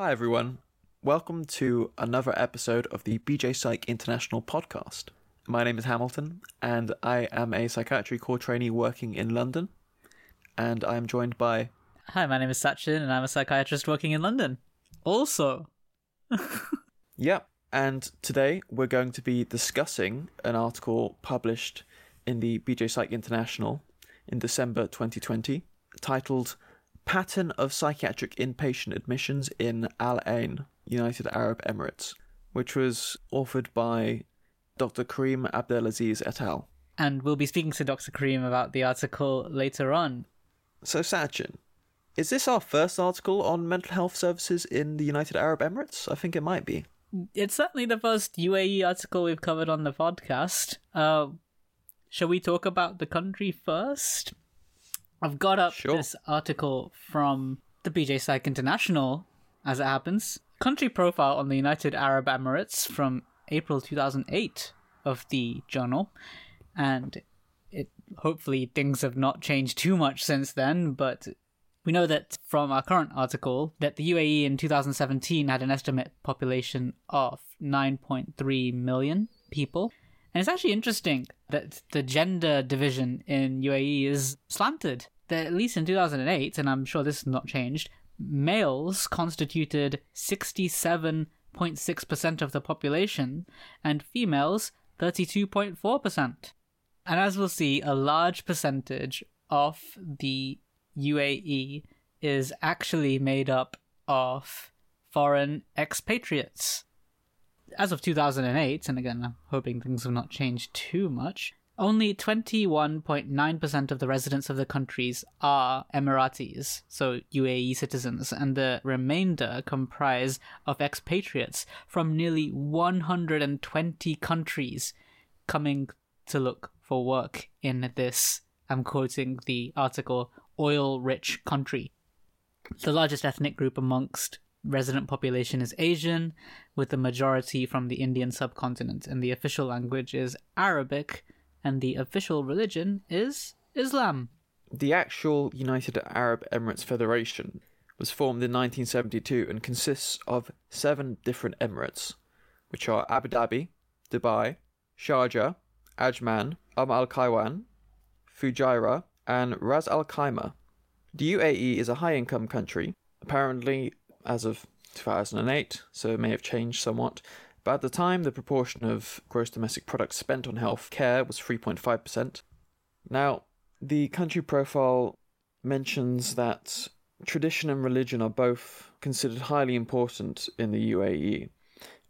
Hi, everyone. Welcome to another episode of the BJ Psych International podcast. My name is Hamilton, and I am a psychiatry core trainee working in London. And I am joined by. Hi, my name is Sachin, and I'm a psychiatrist working in London. Also, Yep. And today we're going to be discussing an article published in the BJ Psych International in December 2020 titled Pattern of Psychiatric Inpatient Admissions in Al Ain, United Arab Emirates, which was authored by Dr. Karim Abdelaziz et al. and we'll be speaking to Dr. Karim about the article later on. So, Sachin, is this our first article on mental health services in the United Arab Emirates? I think it might be. It's certainly the first UAE article we've covered on the podcast. Uh, shall we talk about the country first? I've got up Sure. this article from the BJ Psych International, as it happens. Country profile on the United Arab Emirates from April 2008 of the journal. And it hopefully things have not changed too much since then, but we know that from our current article that the UAE in 2017 had an estimate population of 9.3 million people. And it's actually interesting that the gender division in UAE is slanted. That at least in 2008, and I'm sure this has not changed, males constituted 67.6% of the population and females 32.4%. And as we'll see, a large percentage of the UAE is actually made up of foreign expatriates. As of 2008, and again, I'm hoping things have not changed too much, only 21.9% of the residents of the countries are Emiratis, so UAE citizens, and the remainder comprise of expatriates from nearly 120 countries coming to look for work in this, I'm quoting the article, oil rich country. The largest ethnic group amongst resident population is Asian, with the majority from the Indian subcontinent, and the official language is Arabic, and the official religion is Islam. The actual United Arab Emirates Federation was formed in 1972 and consists of seven different emirates, which are Abu Dhabi, Dubai, Sharjah, Ajman, Umm Al Quwain, Fujairah, and Ras Al Khaimah. The UAE is a high income country, apparently as of 2008, so it may have changed somewhat. But at the time, the proportion of gross domestic product spent on health care was 3.5%. Now, the country profile mentions that tradition and religion are both considered highly important in the UAE,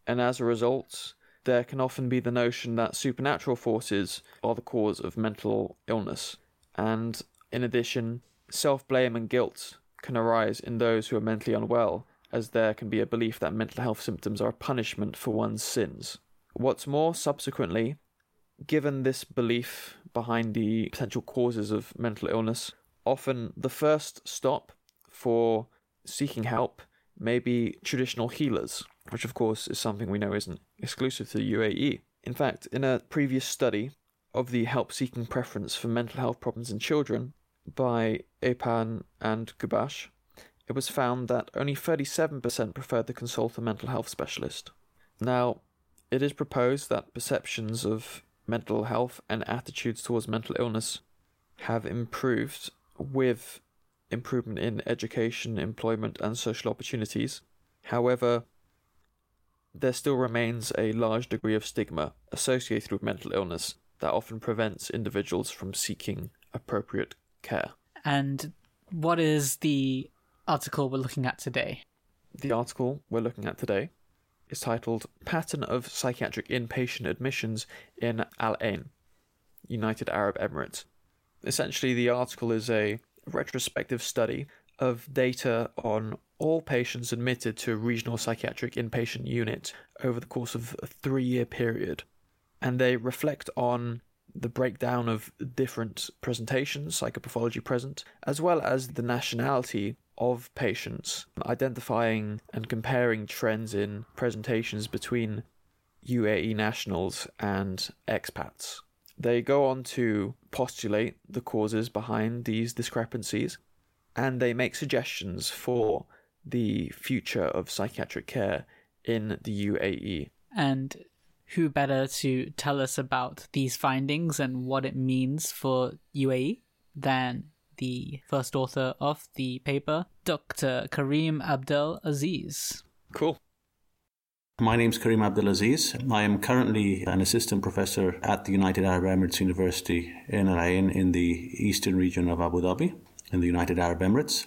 and as a result, there can often be the notion that supernatural forces are the cause of mental illness. And in addition, self blame and guilt can arise in those who are mentally unwell, as there can be a belief that mental health symptoms are a punishment for one's sins. What's more, subsequently, given this belief behind the potential causes of mental illness, often the first stop for seeking help may be traditional healers, which of course is something we know isn't exclusive to the UAE. In fact, in a previous study of the help seeking preference for mental health problems in children by Eapen and Ghubash, it was found that only 37% preferred to consult a mental health specialist. Now, it is proposed that perceptions of mental health and attitudes towards mental illness have improved with improvement in education, employment, and social opportunities. However, there still remains a large degree of stigma associated with mental illness that often prevents individuals from seeking appropriate care. And what is the article we're looking at today? The article we're looking at today is titled Pattern of Psychiatric Inpatient Admissions in Al Ain, United Arab Emirates. Essentially, the article is a retrospective study of data on all patients admitted to a regional psychiatric inpatient unit over the course of a three year period. And they reflect on the breakdown of different presentations, psychopathology present, as well as the nationality of patients, identifying and comparing trends in presentations between UAE nationals and expats. They go on to postulate the causes behind these discrepancies and they make suggestions for the future of psychiatric care in the UAE. And who better to tell us about these findings and what it means for UAE than the first author of the paper, Dr. Karim Abdel Aziz. Cool. My name is Karim Abdelaziz. I am currently an assistant professor at the United Arab Emirates University in Al Ain in the eastern region of Abu Dhabi in the United Arab Emirates.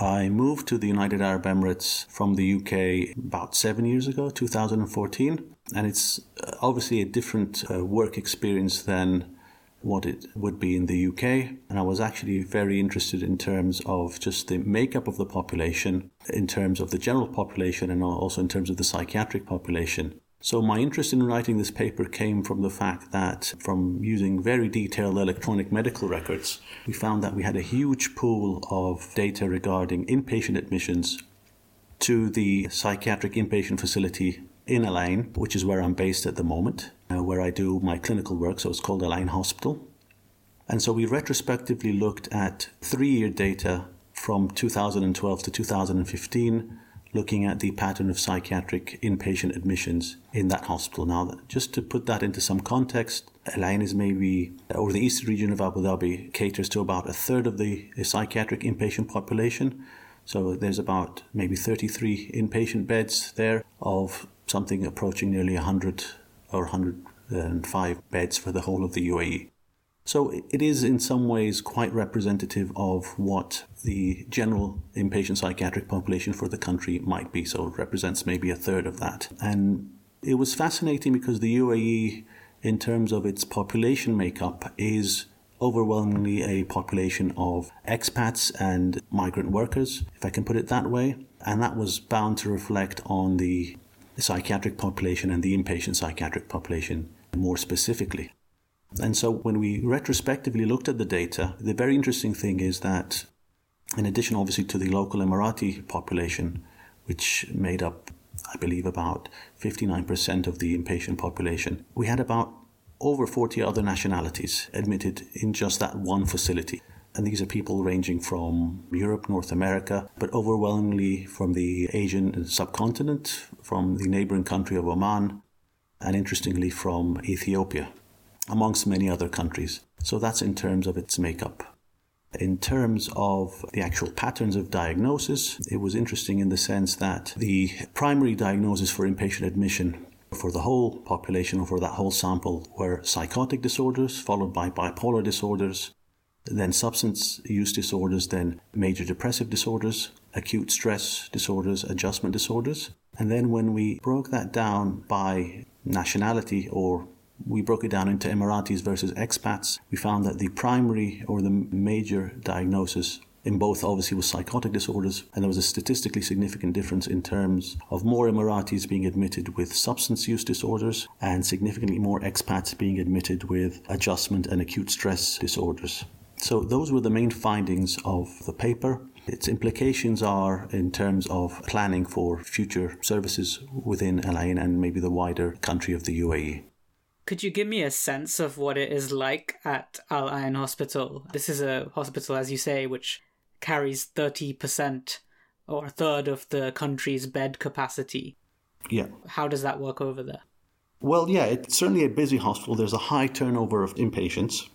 I moved to the United Arab Emirates from the UK about seven years ago, 2014, and it's uh, obviously a different uh, work experience than what it would be in the UK. And I was actually very interested in terms of just the makeup of the population, in terms of the general population, and also in terms of the psychiatric population. So, my interest in writing this paper came from the fact that, from using very detailed electronic medical records, we found that we had a huge pool of data regarding inpatient admissions to the psychiatric inpatient facility in Al Ain, which is where I'm based at the moment, uh, where I do my clinical work. So it's called Al Ain Hospital. And so we retrospectively looked at three year data from 2012 to 2015, looking at the pattern of psychiatric inpatient admissions in that hospital. Now, just to put that into some context, Al Ain is maybe, uh, or the eastern region of Abu Dhabi, caters to about a third of the uh, psychiatric inpatient population. So there's about maybe 33 inpatient beds there of something approaching nearly 100 or 105 beds for the whole of the UAE. So it is in some ways quite representative of what the general inpatient psychiatric population for the country might be. So it represents maybe a third of that. And it was fascinating because the UAE, in terms of its population makeup, is overwhelmingly a population of expats and migrant workers, if I can put it that way. And that was bound to reflect on the psychiatric population and the inpatient psychiatric population more specifically. And so when we retrospectively looked at the data, the very interesting thing is that, in addition, obviously, to the local Emirati population, which made up, I believe, about 59% of the inpatient population, we had about over 40 other nationalities admitted in just that one facility. And these are people ranging from Europe, North America, but overwhelmingly from the Asian subcontinent, from the neighboring country of Oman, and interestingly from Ethiopia, amongst many other countries. So that's in terms of its makeup. In terms of the actual patterns of diagnosis, it was interesting in the sense that the primary diagnosis for inpatient admission for the whole population or for that whole sample were psychotic disorders, followed by bipolar disorders, then substance use disorders, then major depressive disorders, acute stress disorders, adjustment disorders. And then when we broke that down by nationality or we broke it down into Emiratis versus expats, we found that the primary or the major diagnosis in both obviously was psychotic disorders and there was a statistically significant difference in terms of more Emiratis being admitted with substance use disorders and significantly more expats being admitted with adjustment and acute stress disorders. So, those were the main findings of the paper. Its implications are in terms of planning for future services within Al Ain and maybe the wider country of the UAE. Could you give me a sense of what it is like at Al Ain Hospital? This is a hospital, as you say, which carries 30% or a third of the country's bed capacity. Yeah. How does that work over there? Well, yeah, it's certainly a busy hospital. There's a high turnover of inpatients.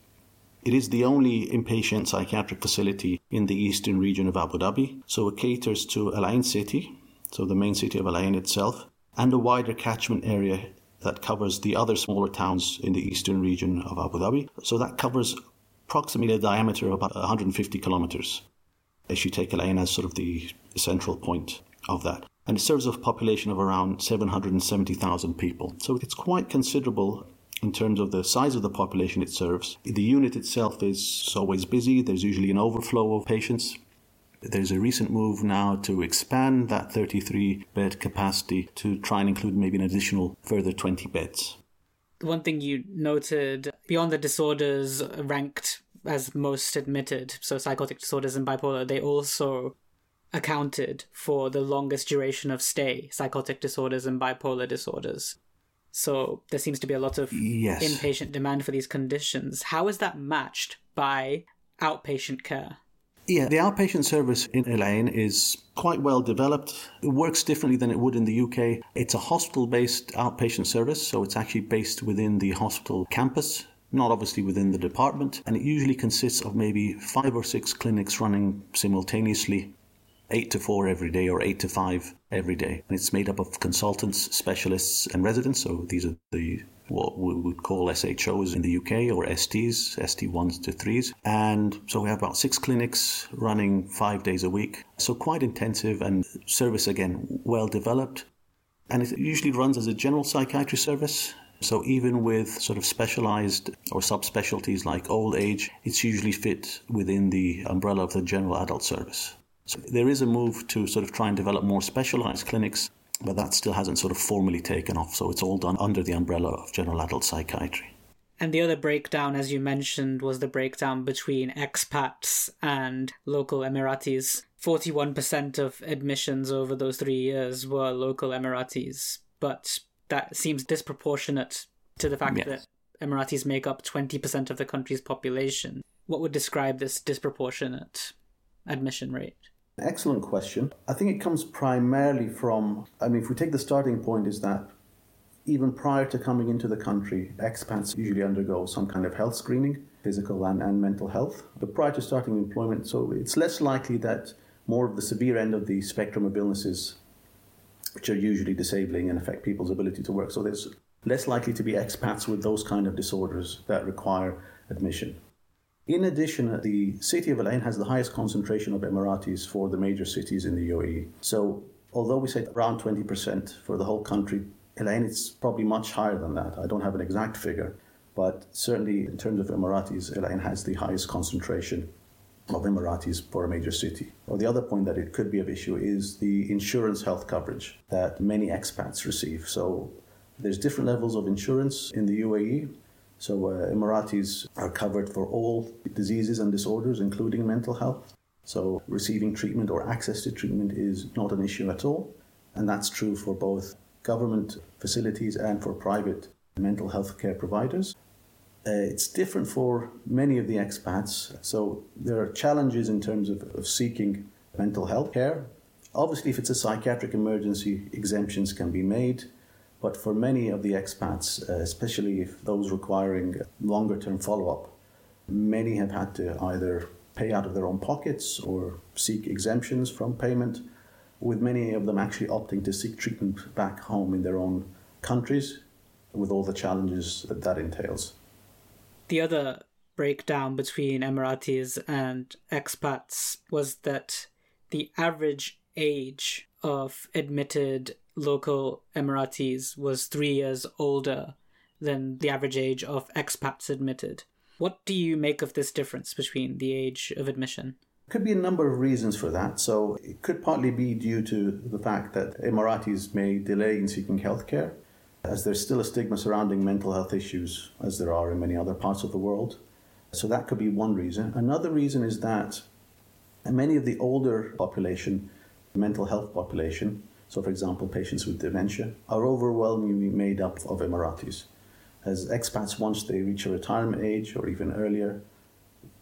It is the only inpatient psychiatric facility in the eastern region of Abu Dhabi, so it caters to Al Ain city, so the main city of Al Ain itself, and a wider catchment area that covers the other smaller towns in the eastern region of Abu Dhabi. So that covers approximately a diameter of about 150 kilometers. If you take Al Ain as sort of the central point of that. And it serves a population of around 770,000 people. So it's quite considerable in terms of the size of the population it serves. The unit itself is always busy, there's usually an overflow of patients. There's a recent move now to expand that 33 bed capacity to try and include maybe an additional further 20 beds. One thing you noted beyond the disorders ranked as most admitted, so psychotic disorders and bipolar, they also accounted for the longest duration of stay, psychotic disorders and bipolar disorders. So there seems to be a lot of yes. inpatient demand for these conditions. How is that matched by outpatient care? Yeah, the outpatient service in Al Ain is quite well developed. It works differently than it would in the UK. It's a hospital based outpatient service, so it's actually based within the hospital campus, not obviously within the department. And it usually consists of maybe five or six clinics running simultaneously, eight to four every day or eight to five every day. And it's made up of consultants, specialists, and residents. So these are the what we would call SHOs in the UK or STs, ST1s to 3s. And so we have about six clinics running five days a week. So quite intensive and service again well developed. And it usually runs as a general psychiatry service. So even with sort of specialized or subspecialties like old age, it's usually fit within the umbrella of the general adult service. So there is a move to sort of try and develop more specialized clinics but that still hasn't sort of formally taken off. So it's all done under the umbrella of general adult psychiatry. And the other breakdown, as you mentioned, was the breakdown between expats and local Emiratis. 41% of admissions over those three years were local Emiratis, but that seems disproportionate to the fact yes. that Emiratis make up 20% of the country's population. What would describe this disproportionate admission rate? Excellent question. I think it comes primarily from, I mean, if we take the starting point, is that even prior to coming into the country, expats usually undergo some kind of health screening, physical and, and mental health. But prior to starting employment, so it's less likely that more of the severe end of the spectrum of illnesses, which are usually disabling and affect people's ability to work. So there's less likely to be expats with those kind of disorders that require admission. In addition, the city of Al Ain has the highest concentration of Emiratis for the major cities in the UAE. So, although we say around 20% for the whole country, Al Ain it's probably much higher than that. I don't have an exact figure, but certainly in terms of Emiratis, Al Ain has the highest concentration of Emiratis for a major city. Or the other point that it could be of issue is the insurance health coverage that many expats receive. So there's different levels of insurance in the UAE. So uh, Emiratis are covered for all diseases and disorders, including mental health. So receiving treatment or access to treatment is not an issue at all. And that's true for both government facilities and for private mental health care providers. Uh, it's different for many of the expats. So there are challenges in terms of, of seeking mental health care. Obviously, if it's a psychiatric emergency, exemptions can be made. But for many of the expats, uh, especially those requiring longer term follow up, many have had to either pay out of their own pockets or seek exemptions from payment, with many of them actually opting to seek treatment back home in their own countries with all the challenges that that entails. The other breakdown between Emiratis and expats was that the average age of admitted local Emiratis was three years older than the average age of expats admitted. What do you make of this difference between the age of admission? Could be a number of reasons for that. So it could partly be due to the fact that Emiratis may delay in seeking healthcare, as there's still a stigma surrounding mental health issues, as there are in many other parts of the world. So that could be one reason. Another reason is that many of the older population, mental health population, so for example, patients with dementia, are overwhelmingly made up of Emiratis. As expats, once they reach a retirement age or even earlier,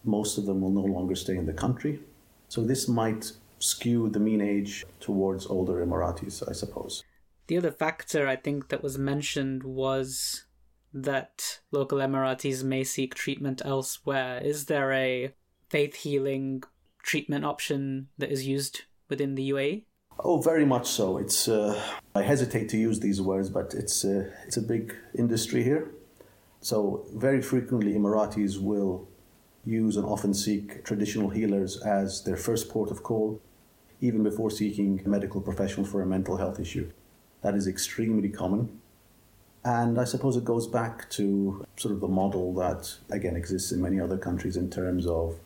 most of them will no longer stay in the country. So this might skew the mean age towards older Emiratis, I suppose. The other factor I think that was mentioned was that local Emiratis may seek treatment elsewhere. Is there a faith healing treatment option that is used within the UAE? Oh, very much so. It's uh, I hesitate to use these words, but it's uh, it's a big industry here. So very frequently, Emiratis will use and often seek traditional healers as their first port of call, even before seeking a medical professional for a mental health issue. That is extremely common. And I suppose it goes back to sort of the model that, again, exists in many other countries in terms of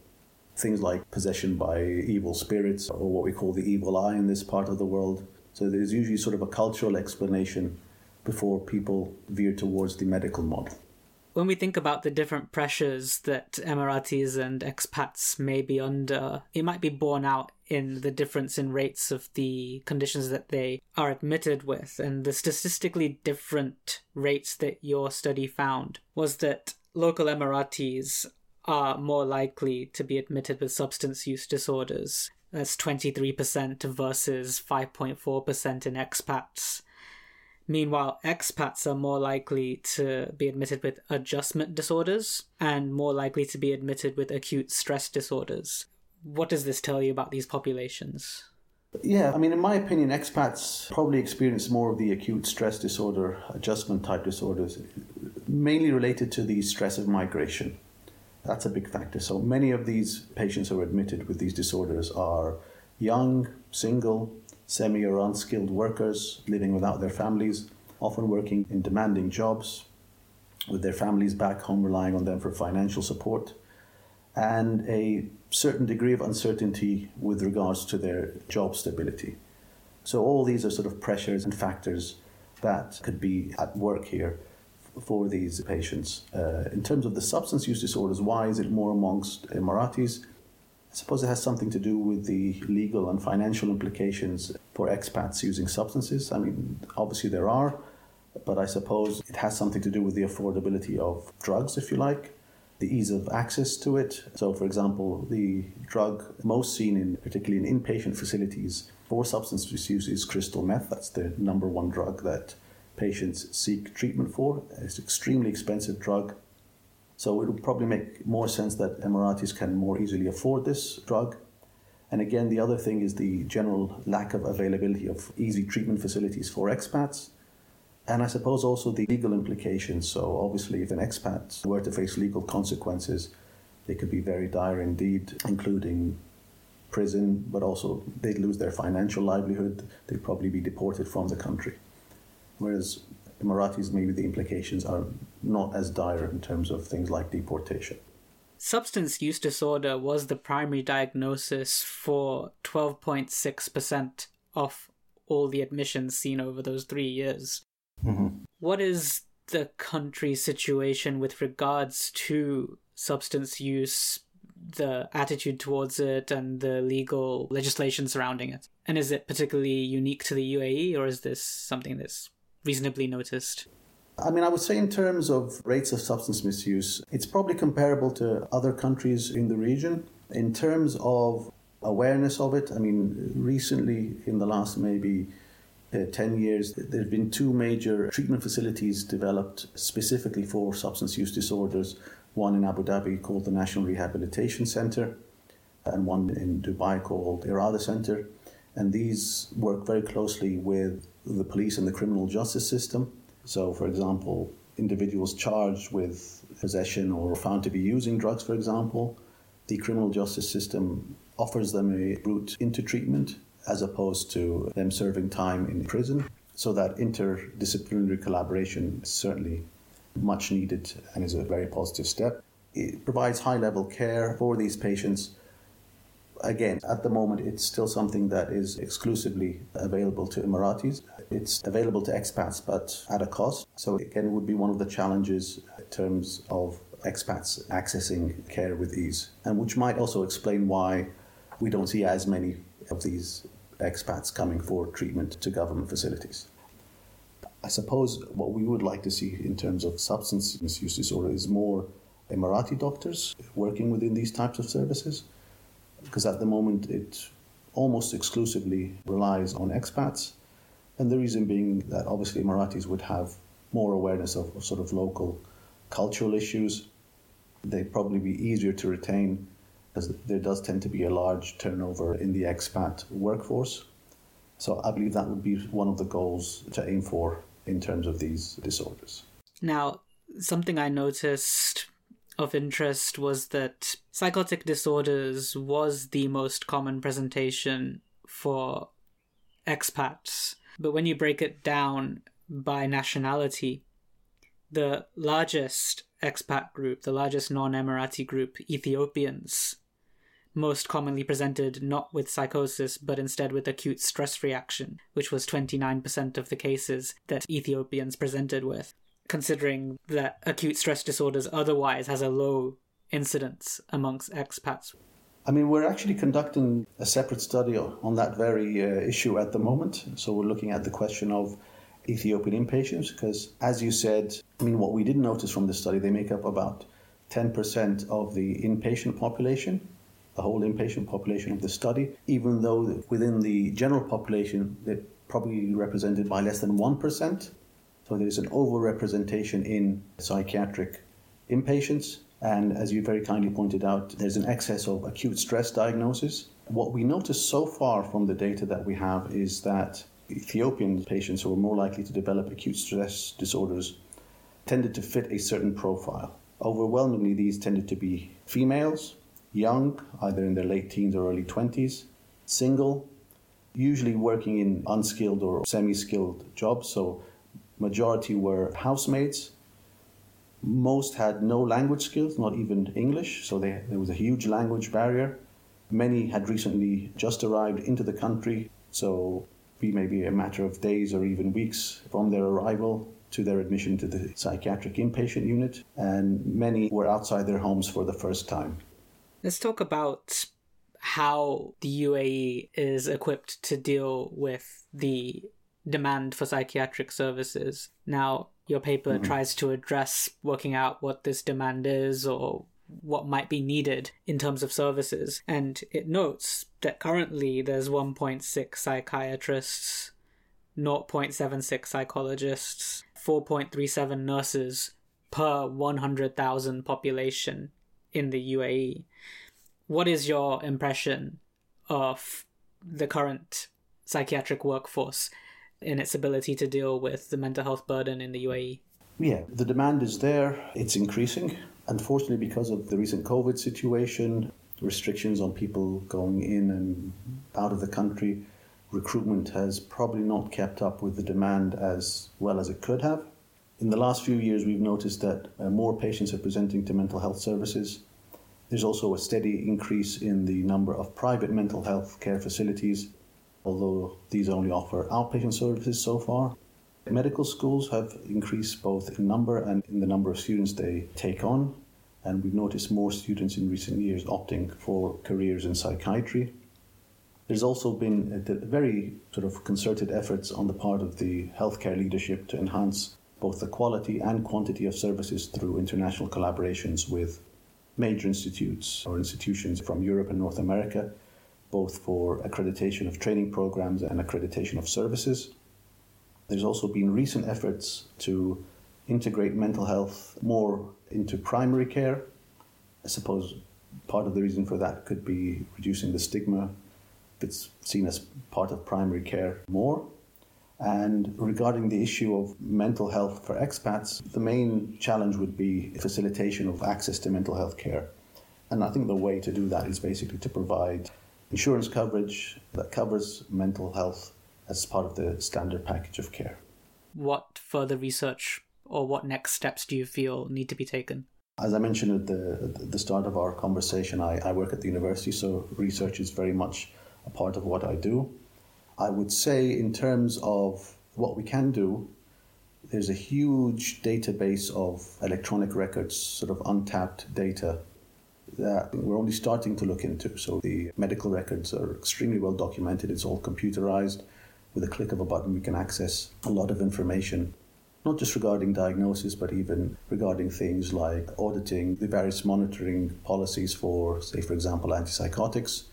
things like possession by evil spirits or what we call the evil eye in this part of the world. So there's usually sort of a cultural explanation before people veer towards the medical model. When we think about the different pressures that Emiratis and expats may be under, it might be borne out in the difference in rates of the conditions that they are admitted with. And the statistically different rates that your study found was that local Emiratis are more likely to be admitted with substance use disorders. That's 23% versus 5.4% in expats. Meanwhile, expats are more likely to be admitted with adjustment disorders and more likely to be admitted with acute stress disorders. What does this tell you about these populations? Yeah, I mean, in my opinion, expats probably experience more of the acute stress disorder, adjustment type disorders, mainly related to the stress of migration. That's a big factor. So many of these patients who are admitted with these disorders are young, single, semi or unskilled workers living without their families, often working in demanding jobs with their families back home relying on them for financial support, and a certain degree of uncertainty with regards to their job stability. So, all these are sort of pressures and factors that could be at work here for these patients. Uh, in terms of the substance use disorders, why is it more amongst Emiratis? I suppose it has something to do with the legal and financial implications for expats using substances. I mean, obviously there are, but I suppose it has something to do with the affordability of drugs, if you like, the ease of access to it. So, for example, the drug most seen in particularly in inpatient facilities for substance misuse is crystal meth. That's the number one drug that patients seek treatment for. It's an extremely expensive drug. So it would probably make more sense that Emiratis can more easily afford this drug. And again, the other thing is the general lack of availability of easy treatment facilities for expats. And I suppose also the legal implications. So, obviously, if an expat were to face legal consequences, they could be very dire indeed, including prison, but also they'd lose their financial livelihood. They'd probably be deported from the country. Whereas Emiratis, maybe the implications are not as dire in terms of things like deportation. Substance use disorder was the primary diagnosis for 12.6% of all the admissions seen over those three years. Mm-hmm. What is the country's situation with regards to substance use, the attitude towards it, and the legal legislation surrounding it? And is it particularly unique to the UAE, or is this something that's reasonably noticed? I mean, I would say in terms of rates of substance misuse, it's probably comparable to other countries in the region. In terms of awareness of it, I mean, recently, in the last maybe uh, 10 years, there have been two major treatment facilities developed specifically for substance use disorders one in Abu Dhabi called the National Rehabilitation Center, and one in Dubai called Erada Center. And these work very closely with the police and the criminal justice system. So, for example, individuals charged with possession or found to be using drugs, for example, the criminal justice system offers them a route into treatment as opposed to them serving time in prison. So, that interdisciplinary collaboration is certainly much needed and is a very positive step. It provides high level care for these patients Again, at the moment, it's still something that is exclusively available to Emiratis. It's available to expats, but at a cost. So, again, it would be one of the challenges in terms of expats accessing care with ease, and which might also explain why we don't see as many of these expats coming for treatment to government facilities. I suppose what we would like to see in terms of substance misuse disorder is more Emirati doctors working within these types of services because at the moment it almost exclusively relies on expats. And the reason being that obviously Emiratis would have more awareness of, sort of local cultural issues. They'd probably be easier to retain as there does tend to be a large turnover in the expat workforce. So I believe that would be one of the goals to aim for in terms of these disorders. Now, something I noticed of interest was that psychotic disorders was the most common presentation for expats. But when you break it down by nationality, the largest expat group, the largest non Emirati group, Ethiopians, most commonly presented not with psychosis but instead with acute stress reaction, which was 29% of the cases that Ethiopians presented with considering that acute stress disorders otherwise has a low incidence amongst expats? I mean, we're actually conducting a separate study on that very uh, issue at the moment. So we're looking at the question of Ethiopian inpatients because, as you said, I mean, what we did notice from the study, they make up about 10% of the inpatient population, the whole inpatient population of the study, even though within the general population they're probably represented by less than 1%. So there's an overrepresentation in psychiatric inpatients. And as you very kindly pointed out, there's an excess of acute stress diagnosis. What we notice so far from the data that we have is that Ethiopian patients who are more likely to develop acute stress disorders tended to fit a certain profile. Overwhelmingly, these tended to be females, young, either in their late teens or early 20s, single, usually working in unskilled or semi skilled jobs. So, majority were housemaids. Most had no language skills, not even English, so they, there was a huge language barrier. Many had recently just arrived into the country, so be maybe a matter of days or even weeks from their arrival to their admission to the psychiatric inpatient unit, and many were outside their homes for the first time. Let's talk about how the UAE is equipped to deal with the demand for psychiatric services. Now, your paper mm-hmm. tries to address working out what this demand is or what might be needed in terms of services. And it notes that currently there's 1.6 psychiatrists, 0.76 psychologists, 4.37 nurses per 100,000 population in the UAE. What is your impression of the current psychiatric workforce in its ability to deal with the mental health burden in the UAE? Yeah, the demand is there, it's increasing. Unfortunately, because of the recent COVID situation, restrictions on people going in and out of the country, recruitment has probably not kept up with the demand as well as it could have. In the last few years, we've noticed that uh, more patients are presenting to mental health services. There's also a steady increase in the number of private mental health care facilities, although these only offer outpatient services so far. Medical schools have increased both in number and in the number of students they take on, and we've noticed more students in recent years opting for careers in psychiatry. There's also been very sort of concerted efforts on the part of the healthcare leadership to enhance both the quality and quantity of services through international collaborations with major institutes or institutions from Europe and North America, both for accreditation of training programs and accreditation of services. There's also been recent efforts to integrate mental health more into primary care. I suppose part of the reason for that could be reducing the stigma. It's seen as part of primary care more. And regarding the issue of mental health for expats, the main challenge would be facilitation of access to mental health care. And I think the way to do that is basically to provide insurance coverage that covers mental health as part of the standard package of care. What further research or what next steps do you feel need to be taken? As I mentioned at the, at the start of our conversation, I, I work at the university, so research is very much a part of what I do. I would say, in terms of what we can do, there's a huge database of electronic records, sort of untapped data that we're only starting to look into. So the medical records are extremely well documented, it's all computerized with a click of a button, we can access a lot of information, not just regarding diagnosis, but even regarding things like auditing the various monitoring policies for, say, for example, antipsychotics.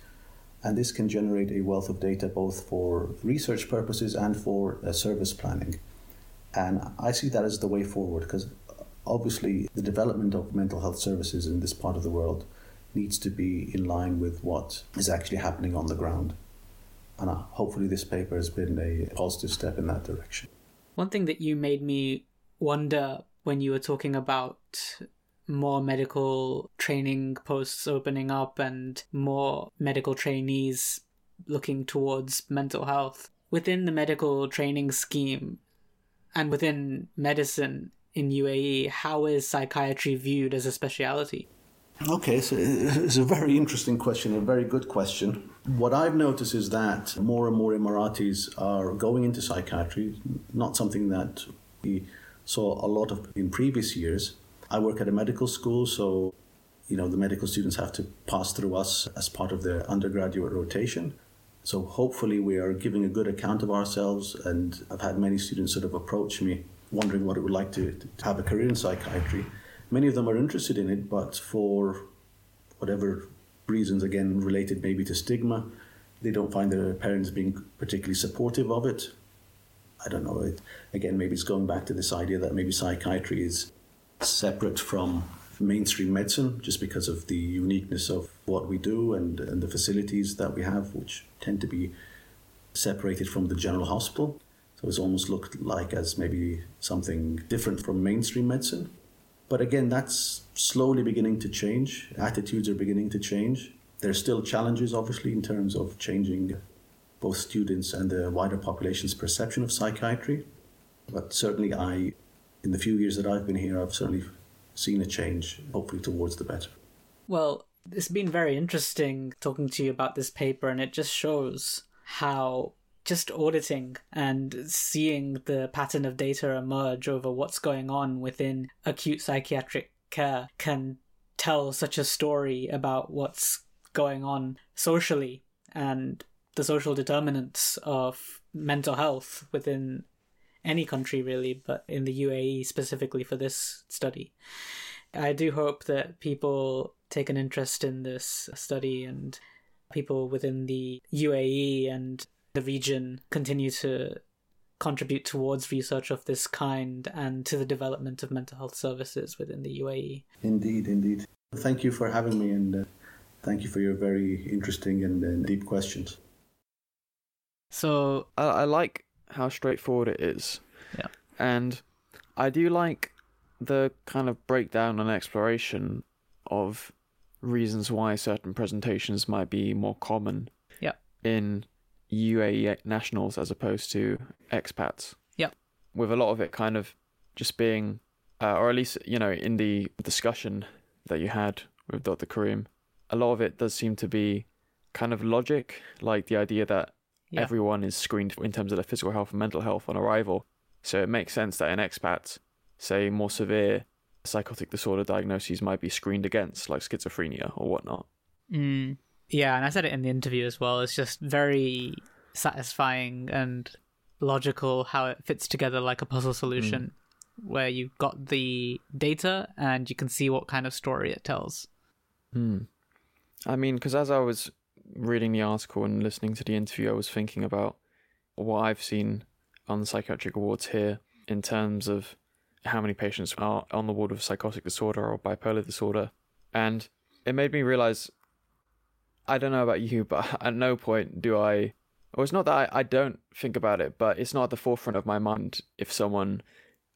And this can generate a wealth of data both for research purposes and for uh, service planning. And I see that as the way forward because obviously the development of mental health services in this part of the world needs to be in line with what is actually happening on the ground. And uh, hopefully, this paper has been a positive step in that direction. One thing that you made me wonder when you were talking about more medical training posts opening up and more medical trainees looking towards mental health. Within the medical training scheme and within medicine in UAE, how is psychiatry viewed as a speciality? Okay, so uh, it's a very interesting question, a very good question. What I've noticed is that more and more Emiratis are going into psychiatry, not something that we saw a lot of in previous years. I work at a medical school, so you know the medical students have to pass through us as part of their undergraduate rotation. So hopefully we are giving a good account of ourselves, and I've had many students sort of approach me wondering what it would like to, to have a career in psychiatry. many of them are interested in it, but for whatever reasons, again, related maybe to stigma, they don't find their parents being particularly supportive of it. I don't know. It, again, maybe it's going back to this idea that maybe psychiatry is separate from mainstream medicine just because of the uniqueness of what we do and, and the facilities that we have, which tend to be separated from the general hospital. So it's almost looked like as maybe something different from mainstream medicine. But again, that's slowly beginning to change. Attitudes are beginning to change. There's still challenges, obviously, in terms of changing both students and the wider population's perception of psychiatry. But certainly, I, in the few years that I've been here, I've certainly seen a change, hopefully towards the better. Well, it's been very interesting talking to you about this paper, and it just shows how just auditing and seeing the pattern of data emerge over what's going on within acute psychiatric care can tell such a story about what's going on socially and the social determinants of mental health within any country really, but in the UAE specifically for this study. I do hope that people take an interest in this study and people within the UAE and the region continue to contribute towards research of this kind and to the development of mental health services within the UAE. Indeed, indeed. Thank you for having me and uh, thank you for your very interesting and, and deep questions. So I, I like how straightforward it is. Yeah. And I do like the kind of breakdown and exploration of reasons why certain presentations might be more common Yeah. in UAE nationals as opposed to expats. Yeah. With a lot of it kind of just being, uh, or at least, you know, in the discussion that you had with Dr. Karim, a lot of it does seem to be kind of logic, like the idea that Yeah. everyone is screened in terms of their physical health and mental health on arrival. So it makes sense that an expats, say more severe psychotic disorder diagnoses might be screened against, like schizophrenia or whatnot. Mm, yeah, and I said it in the interview as well. It's just very satisfying and logical how it fits together like a puzzle solution, where you've got the data and you can see what kind of story it tells. Hmm. I mean, because as I was reading the article and listening to the interview, I was thinking about what I've seen on the psychiatric wards here in terms of how many patients are on the ward with psychotic disorder or bipolar disorder. And it made me realize I don't know about you, but at no point do I, or it's not that I, I don't think about it, but it's not at the forefront of my mind if someone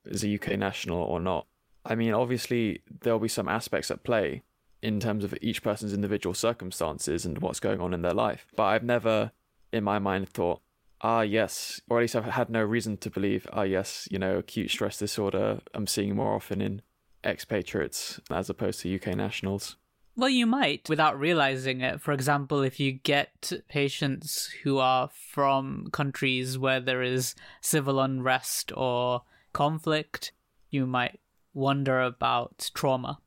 is a UK national or not. I mean, obviously, there'll be some aspects at play in terms of each person's individual circumstances and what's going on in their life. But I've never, in my mind, thought, ah, yes, or at least I've had no reason to believe, ah, yes, you know, acute stress disorder I'm seeing more often in expatriates as opposed to UK nationals. Well, you might without realizing it. For example, if you get patients who are from countries where there is civil unrest or conflict, you might wonder about trauma.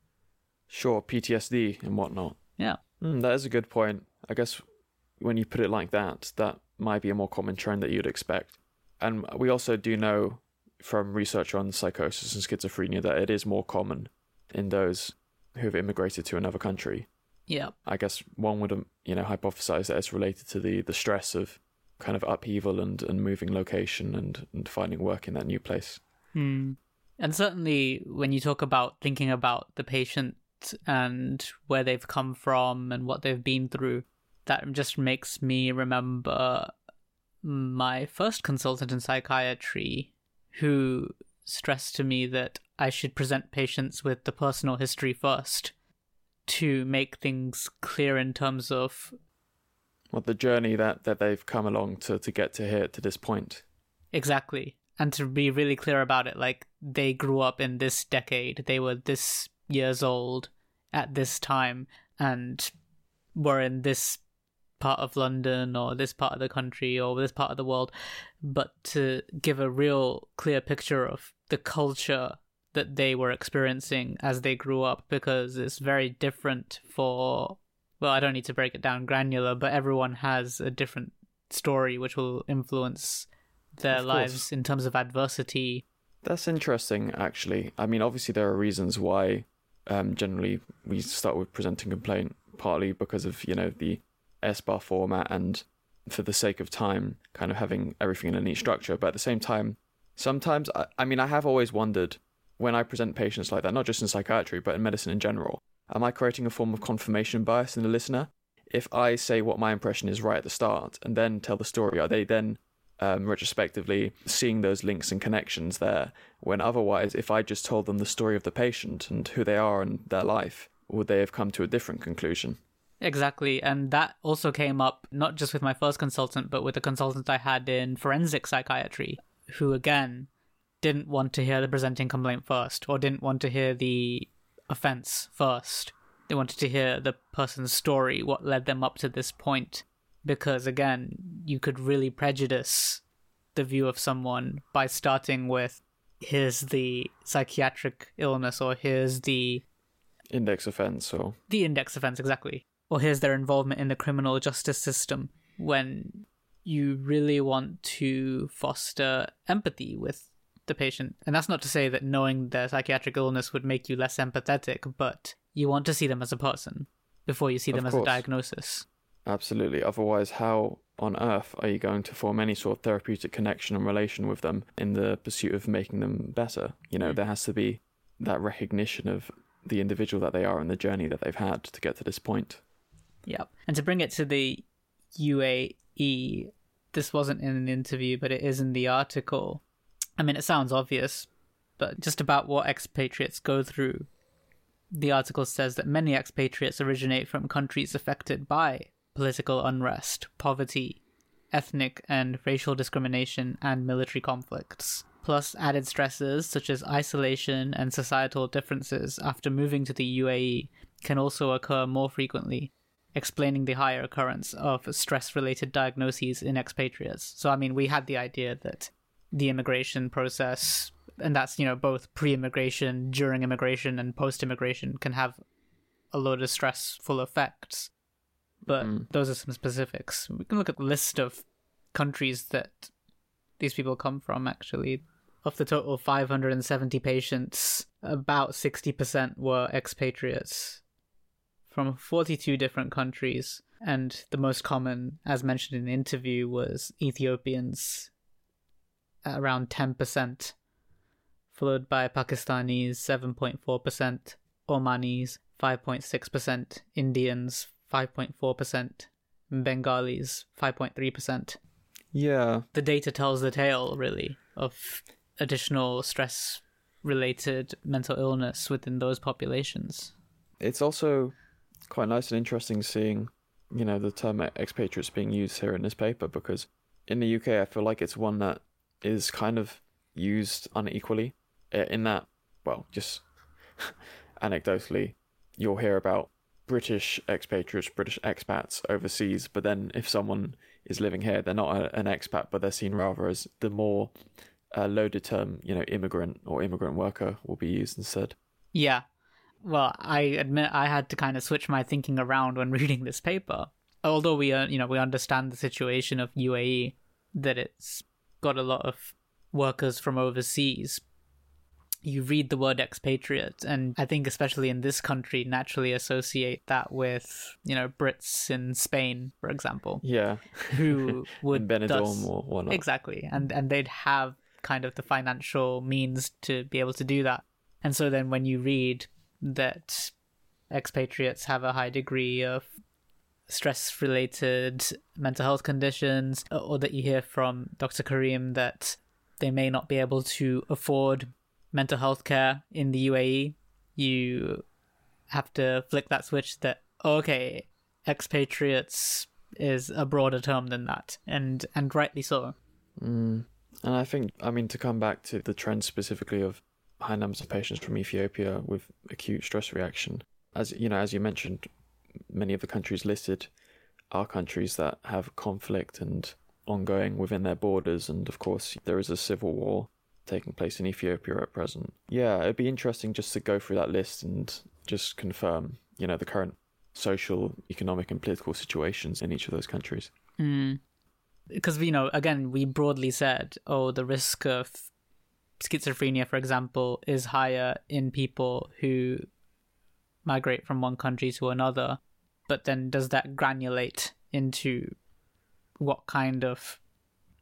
Sure, PTSD and whatnot. Yeah. Mm, that is a good point. I guess when you put it like that, that might be a more common trend that you'd expect. And we also do know from research on psychosis and schizophrenia that it is more common in those who have immigrated to another country. Yeah. I guess one would, um, you know, hypothesize that it's related to the, the stress of kind of upheaval and, and moving location and, and finding work in that new place. Hmm. And certainly, when you talk about thinking about the patient and where they've come from and what they've been through, that just makes me remember my first consultant in psychiatry who stressed to me that I should present patients with the personal history first to make things clear in terms of Well, the journey that, that they've come along to, to get to here to this point. Exactly. And to be really clear about it, like they grew up in this decade, they were this years old at this time and were in this part of London or this part of the country or this part of the world, but to give a real clear picture of the culture that they were experiencing as they grew up because it's very different for well, I don't need to break it down granular, but everyone has a different story which will influence their Of course. lives in terms of adversity. That's interesting, actually. I mean, obviously, there are reasons why um, generally we start with presenting complaint partly because of you know the SBAR format and for the sake of time, kind of having everything in a neat structure. But at the same time, sometimes I, I mean I have always wondered when I present patients like that, not just in psychiatry but in medicine in general, am I creating a form of confirmation bias in the listener? If I say what my impression is right at the start and then tell the story, are they then um, retrospectively seeing those links and connections there. When otherwise, if I just told them the story of the patient and who they are and their life, would they have come to a different conclusion? Exactly. And that also came up not just with my first consultant, but with a consultant I had in forensic psychiatry, who again didn't want to hear the presenting complaint first or didn't want to hear the offense first. They wanted to hear the person's story, what led them up to this point because again, you could really prejudice the view of someone by starting with here's the psychiatric illness or here's the index offense or the index offense exactly or here's their involvement in the criminal justice system when you really want to foster empathy with the patient and that's not to say that knowing their psychiatric illness would make you less empathetic but you want to see them as a person before you see them as a diagnosis Absolutely. Otherwise, how on earth are you going to form any sort of therapeutic connection and relation with them in the pursuit of making them better? You know, mm. there has to be that recognition of the individual that they are and the journey that they've had to get to this point. Yep. And to bring it to the UAE, this wasn't in an interview, but it is in the article. I mean, it sounds obvious, but just about what expatriates go through. The article says that many expatriates originate from countries affected by political unrest, poverty, ethnic and racial discrimination, and military conflicts. Plus, added stresses such as isolation and societal differences after moving to the UAE can also occur more frequently, explaining the higher occurrence of stress related diagnoses in expatriates. So, I mean, we had the idea that the immigration process, and that's, you know, both pre immigration, during immigration, and post immigration, can have a load of stressful effects but mm. those are some specifics. We can look at the list of countries that these people come from, actually. Of the total 570 patients, about 60% were expatriates from 42 different countries. And the most common, as mentioned in the interview, was Ethiopians, around 10%, followed by Pakistanis, 7.4%, Omanis, 5.6%, Indians, 5.4%, Bengalis 5.3%. Yeah. The data tells the tale, really, of additional stress related mental illness within those populations. It's also quite nice and interesting seeing, you know, the term expatriates being used here in this paper because in the UK, I feel like it's one that is kind of used unequally in that, well, just anecdotally, you'll hear about British expatriates, British expats overseas, but then if someone is living here, they're not a, an expat, but they're seen rather as the more uh, loaded term, you know, immigrant or immigrant worker will be used instead. Yeah. Well, I admit I had to kind of switch my thinking around when reading this paper. Although we, uh, you know, we understand the situation of UAE, that it's got a lot of workers from overseas, you read the word expatriate and i think especially in this country naturally associate that with you know brits in spain for example yeah. who would benidorm or whatnot. Exactly. And and they'd have kind of the financial means to be able to do that. And so then when you read that expatriates have a high degree of stress related mental health conditions or that you hear from dr karim that they may not be able to afford mental health care in the UAE, you have to flick that switch that okay, expatriates is a broader term than that, and and rightly so. Mm. And I think, I mean, to come back to the trend specifically of high numbers of patients from Ethiopia with acute stress reaction, as you know, as you mentioned, many of the countries listed are countries that have conflict and ongoing within their borders, and of course, there is a civil war taking place in Ethiopia at present. Yeah, it'd be interesting just to go through that list and just confirm, you know, the current social, economic, and political situations in each of those countries. Mm. Because, you know, again, we broadly said, oh, the risk of schizophrenia, for example, is higher in people who migrate from one country to another, but then does that granulate into what kind of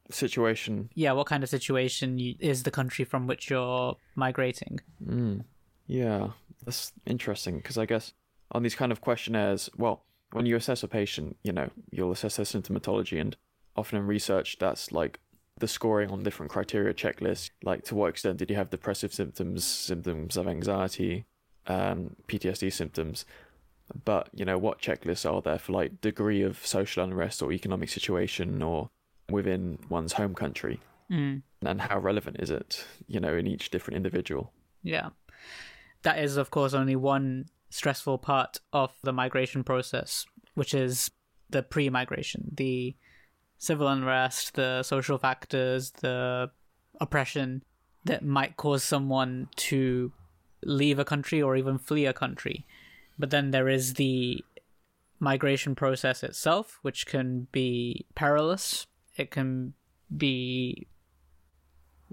Situation. yeah, what kind of situation you, is the country from which you're migrating? Mm. Yeah, that's interesting because I guess on these kind of questionnaires, well, when you assess a patient, you know, you'll assess their symptomatology, and often in research, that's like the scoring on different criteria checklists, like to what extent did you have depressive symptoms, symptoms of anxiety, um, PTSD symptoms. But you know, what checklists are there for like degree of social unrest or economic situation or within one's home country, Mm. and how relevant is it, you know, in each different individual? Yeah. That is, of course, only one stressful part of the migration process, which is the pre migration, the civil unrest, the social factors, the oppression that might cause someone to leave a country or even flee a country. But then there is the migration process itself, which can be perilous. It can be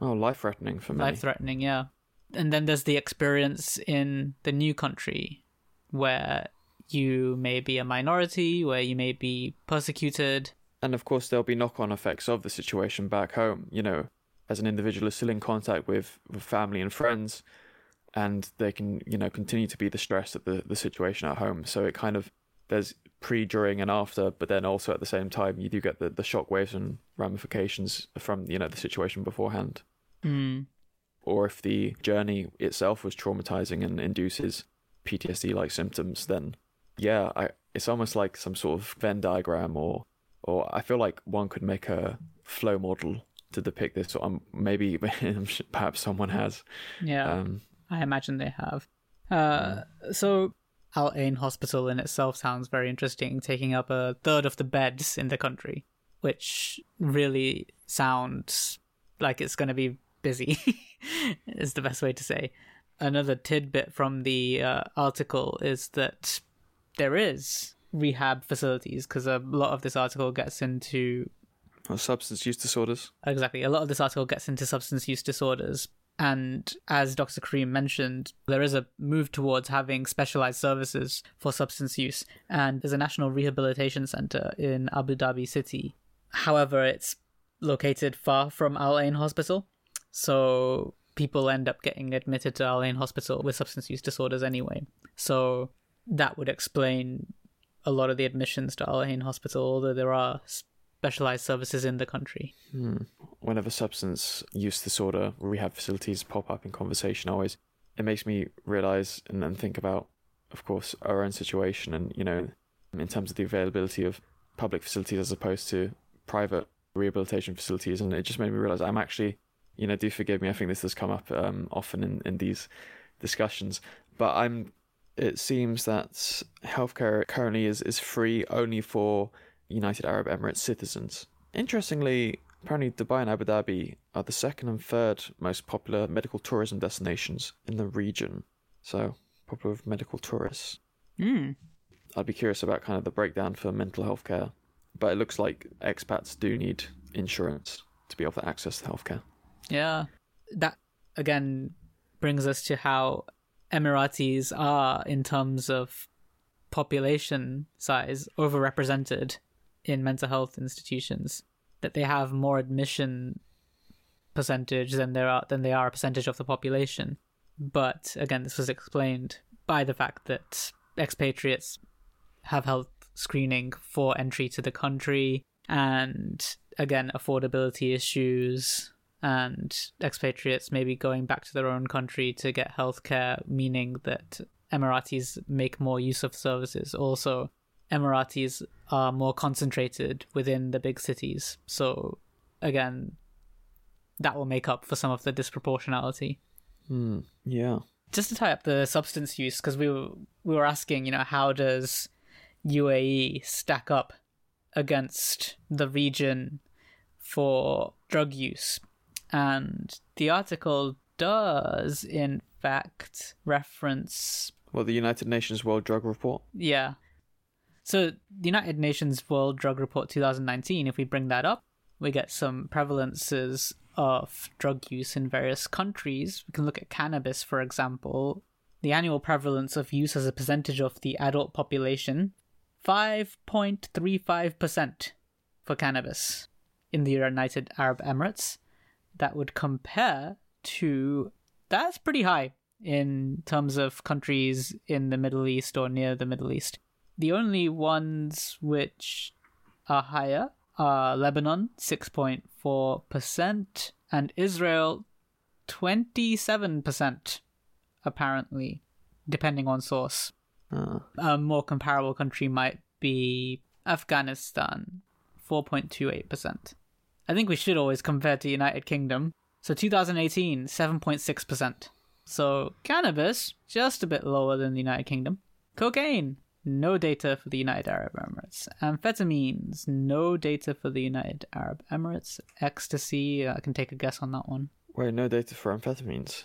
Oh, life threatening for many. life threatening yeah and then there's the experience in the new country where you may be a minority where you may be persecuted And of course, there'll be knock on effects of the situation back home. You know, as an individual is still in contact with, with family and friends, and they can, you know, continue to be the stress of the, the situation at home. So it kind of, there's pre, during, and after, but then also at the same time, you do get the, the shock waves and ramifications from, you know, the situation beforehand. mm. Or if the journey itself was traumatizing and induces PTSD like symptoms, then yeah, I, it's almost like some sort of Venn diagram or or I feel like one could make a flow model to depict this. Or maybe perhaps someone has. yeah Um, i imagine they have. Uh, so al ain hospital in itself sounds very interesting taking up a third of the beds in the country which really sounds like it's going to be busy is the best way to say. Another tidbit from the uh, article is that there is rehab facilities because a lot of this article gets into substance use disorders. exactly. A lot of this article gets into substance use disorders and as dr karim mentioned there is a move towards having specialized services for substance use. And there's a national rehabilitation center in abu dhabi city. However it's located far from al ain hospital. So people end up getting admitted to al ain hospital with substance use disorders anyway. So that would explain a lot of the admissions to al ain hospital although there are specialized services in the country Hmm. Whenever substance use disorder rehab facilities pop up in conversation, always it makes me realize and think about, of course, our own situation and you know, in terms of the availability of public facilities as opposed to private rehabilitation facilities, and it just made me realize I'm actually, you know, do forgive me. I think this has come up um, often in in these discussions, but I'm. It seems that healthcare currently is is free only for United Arab Emirates citizens. Interestingly, apparently Dubai and Abu Dhabi are the second and third most popular medical tourism destinations in the region. So, popular with medical tourists. Hmm. I'd be curious about kind of the breakdown for mental health care. But it looks like expats do need insurance to be able to access healthcare. Yeah. That again brings us to how Emiratis are in terms of population size overrepresented in mental health institutions. That they have more admission percentage than there are than they are a percentage of the population. But again, this was explained by the fact that expatriates have health screening for entry to the country and again affordability issues and expatriates maybe going back to their own country to get healthcare meaning that emiratis make more use of services also emiratis are more concentrated within the big cities so again that will make up for some of the disproportionality Hmm. Yeah. just to tie up the substance use because we were we were asking you know how does UAE stack up against the region for drug use and the article does in fact reference Well, the United Nations World Drug Report. yeah so the United Nations World Drug Report 2019 if we bring that up we get some prevalences of drug use in various countries we can look at cannabis for example the annual prevalence of use as a percentage of the adult population 5.35% for cannabis in the United Arab Emirates. That would compare to that's pretty high in terms of countries in the Middle East or near the Middle East. The only ones which are higher are Lebanon, 6.4%, and Israel, 27%, apparently, depending on source. Uh, A more comparable country might be Afghanistan, 4.28%. I think we should always compare to the United Kingdom. So 2018, 7.6%. So cannabis, just a bit lower than the United Kingdom. Cocaine, no data for the United Arab Emirates. Amphetamines, no data for the United Arab Emirates. Ecstasy, I can take a guess on that one. wait, no data for amphetamines.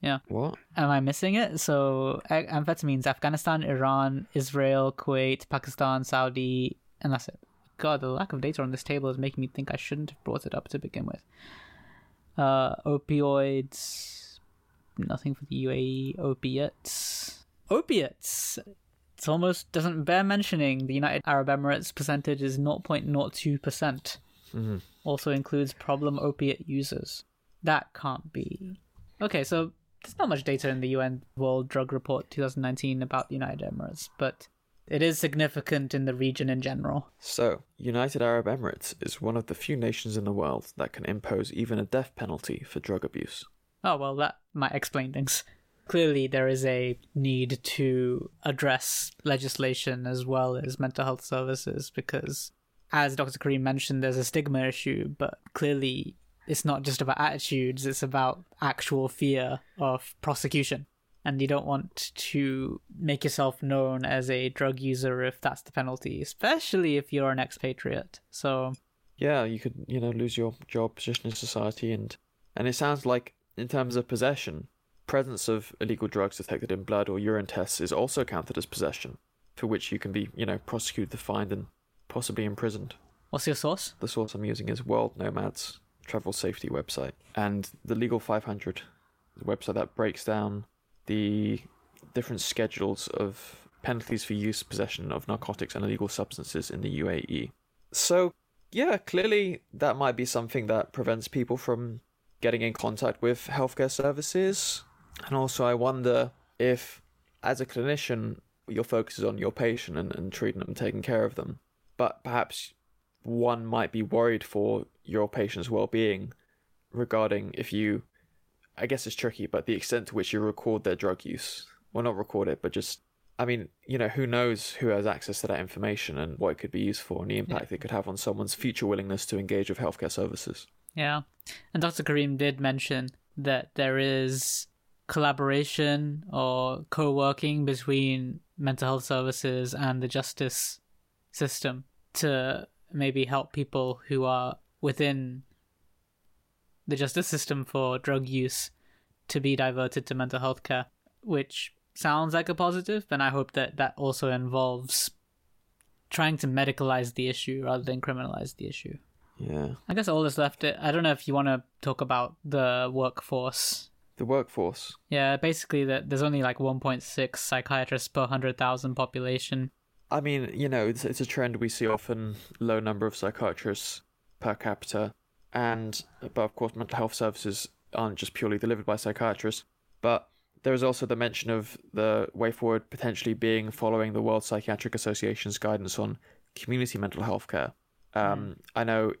Yeah. What? Am I missing it? So amphetamines: Afghanistan, Iran, Israel, Kuwait, Pakistan, Saudi, and that's it. God, the lack of data on this table is making me think I shouldn't have brought it up to begin with. Uh, opioids, nothing for the UAE. Opiates, opiates. It almost doesn't bear mentioning. The United Arab Emirates percentage is 0.02 percent. Mhm. Also includes problem opiate users. That can't be Okay, so there's not much data in the UN World Drug Report 2019 about the United Emirates, but it is significant in the region in general. So, United Arab Emirates is one of the few nations in the world that can impose even a death penalty for drug abuse. Oh, well, that might explain things. Clearly, there is a need to address legislation as well as mental health services because, as Dr. Karim mentioned, there's a stigma issue, but clearly it's not just about attitudes, it's about actual fear of prosecution. And you don't want to make yourself known as a drug user if that's the penalty, especially if you're an expatriate. So, Yeah, you could, you know, lose your job, position in society, and and it sounds like in terms of possession, presence of illegal drugs detected in blood or urine tests is also counted as possession, for which you can be, you know, prosecuted, fined, and possibly imprisoned. what's your source? The source I'm using is World Nomads travel safety website and the Legal 500 the website that breaks down the different schedules of penalties for use possession of narcotics and illegal substances in the UAE. So, yeah, clearly that might be something that prevents people from getting in contact with healthcare services. And also, I wonder if, as a clinician, your focus is on your patient and, and treating them and taking care of them. But perhaps one might be worried for your patient's well-being regarding if you I guess it's tricky, but the extent to which you record their drug use. Well not record it, but just I mean, you know, who knows who has access to that information and what it could be used for and the impact it could have on someone's future willingness to engage with healthcare services. Yeah. And Dr. Karim did mention that there is collaboration or co working between mental health services and the justice system to maybe help people who are within the justice system for drug use to be diverted to mental health care, which sounds like a positive. positive, and I hope that that also involves trying to medicalize the issue rather than criminalize the issue. Yeah. I guess all that's left. It I don't know if you want to talk about the workforce. The workforce. Yeah, basically that there's only like 1.6 psychiatrists per 100,000 population. I mean, you know, it's, it's a trend we see often low number of psychiatrists per capita. And, but of course, mental health services aren't just purely delivered by psychiatrists. But there is also the mention of the way forward potentially being following the World Psychiatric Association's guidance on community mental health care. Um, I know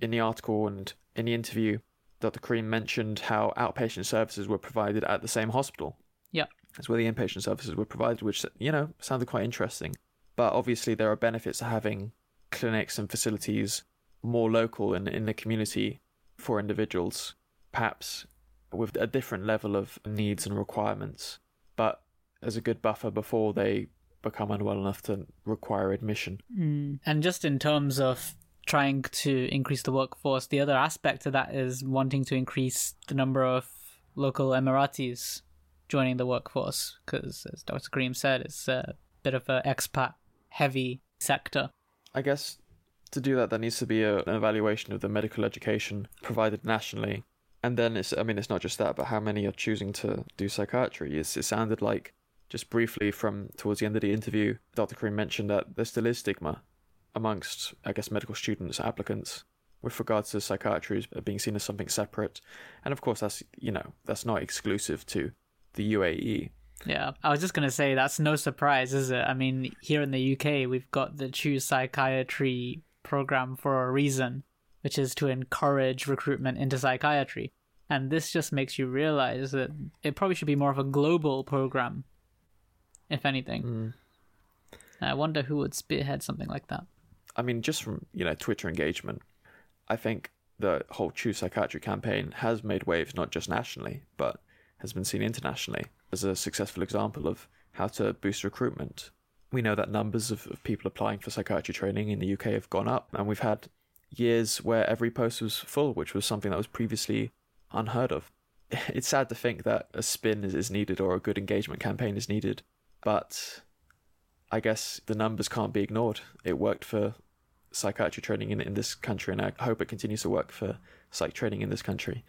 in the article and in the interview, Dr. Karim mentioned how outpatient services were provided at the same hospital. Yeah. That's where the inpatient services were provided, which, you know, sounded quite interesting. But obviously, there are benefits to having clinics and facilities more local and in the community for individuals, perhaps with a different level of needs and requirements, but as a good buffer before they become unwell enough to require admission. Mm. And just in terms of trying to increase the workforce, the other aspect of that is wanting to increase the number of local Emiratis joining the workforce, because as Dr. Karim said, it's a bit of a expat heavy sector. I guess to do that, there needs to be a, an evaluation of the medical education provided nationally, And then it's, I mean, it's not just that, but how many are choosing to do psychiatry? It's, it sounded like, just briefly from towards the end of the interview, Dr. Karim mentioned that there still is stigma amongst, I guess, medical students, applicants, with regards to psychiatry being seen as something separate. And of course, that's, you know, that's not exclusive to the UAE. Yeah, I was just gonna say that's no surprise, is it? I mean, here in the UK, we've got the Choose Psychiatry program for a reason, which is to encourage recruitment into psychiatry. And this just makes you realize that it probably should be more of a global program, if anything. Mm. I wonder who would spearhead something like that. I mean, just from you know Twitter engagement, I think the whole Choose Psychiatry campaign has made waves not just nationally, but has been seen internationally as a successful example of how to boost recruitment. We know that numbers of, of people applying for psychiatry training in the UK have gone up, and we've had years where every post was full, which was something that was previously unheard of. It's sad to think that a spin is, is needed or a good engagement campaign is needed, but I guess the numbers can't be ignored. It worked for psychiatry training in, in this country, and I hope it continues to work for psych training in this country.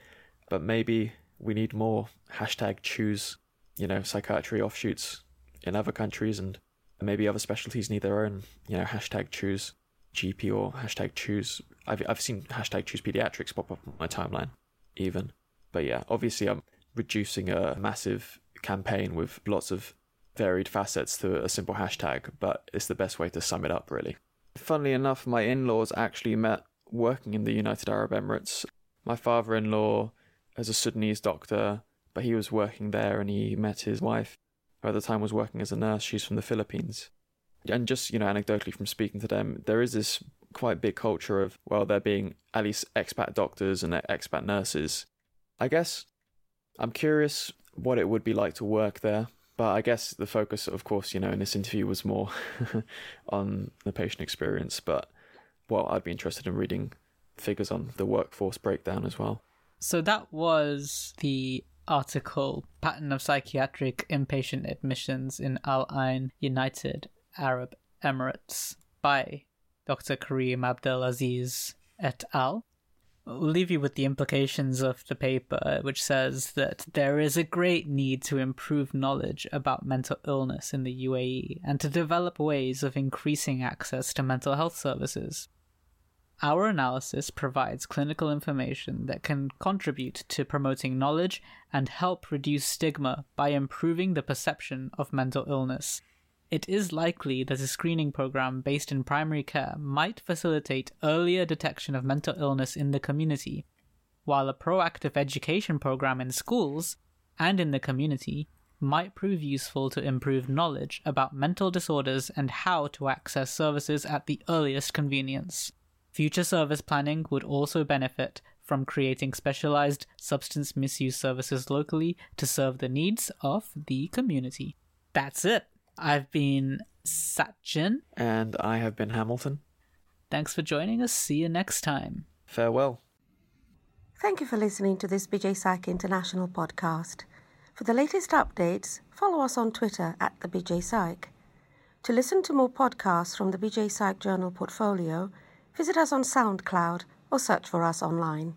But maybe we need more hashtag choose, you know, psychiatry offshoots in other countries, and maybe other specialties need their own, you know, hashtag choose GP or hashtag choose. I've I've seen hashtag choose pediatrics pop up on my timeline, even. But yeah, obviously I'm reducing a massive campaign with lots of varied facets to a simple hashtag, but it's the best way to sum it up, really. Funnily enough, my in laws actually met working in the United Arab Emirates. My father in law is a Sudanese doctor, but he was working there and he met his wife, who at the time was working as a nurse. She's from the Philippines. And just, you know, anecdotally from speaking to them, there is this quite big culture of, well, there being at least expat doctors and expat nurses. I guess I'm curious what it would be like to work there but I guess the focus, of course, you know, in this interview was more on the patient experience. But well, I'd be interested in reading figures on the workforce breakdown as well. So that was the article Pattern of Psychiatric Inpatient Admissions in Al Ain, United Arab Emirates by Dr. Karim Abdelaziz et al. We'll leave you with the implications of the paper, which says that there is a great need to improve knowledge about mental illness in the UAE and to develop ways of increasing access to mental health services. Our analysis provides clinical information that can contribute to promoting knowledge and help reduce stigma by improving the perception of mental illness it is likely that a screening program based in primary care might facilitate earlier detection of mental illness in the community, while a proactive education program in schools and in the community might prove useful to improve knowledge about mental disorders and how to access services at the earliest convenience. Future service planning would also benefit from creating specialized substance misuse services locally to serve the needs of the community. That's it. I've been Satchin. And I have been Hamilton. Thanks for joining us. See you next time. Farewell. Thank you for listening to this BJ Psych International podcast. For the latest updates, follow us on Twitter at the BJ Psych. To listen to more podcasts from the BJ Psych Journal portfolio, visit us on SoundCloud or search for us online.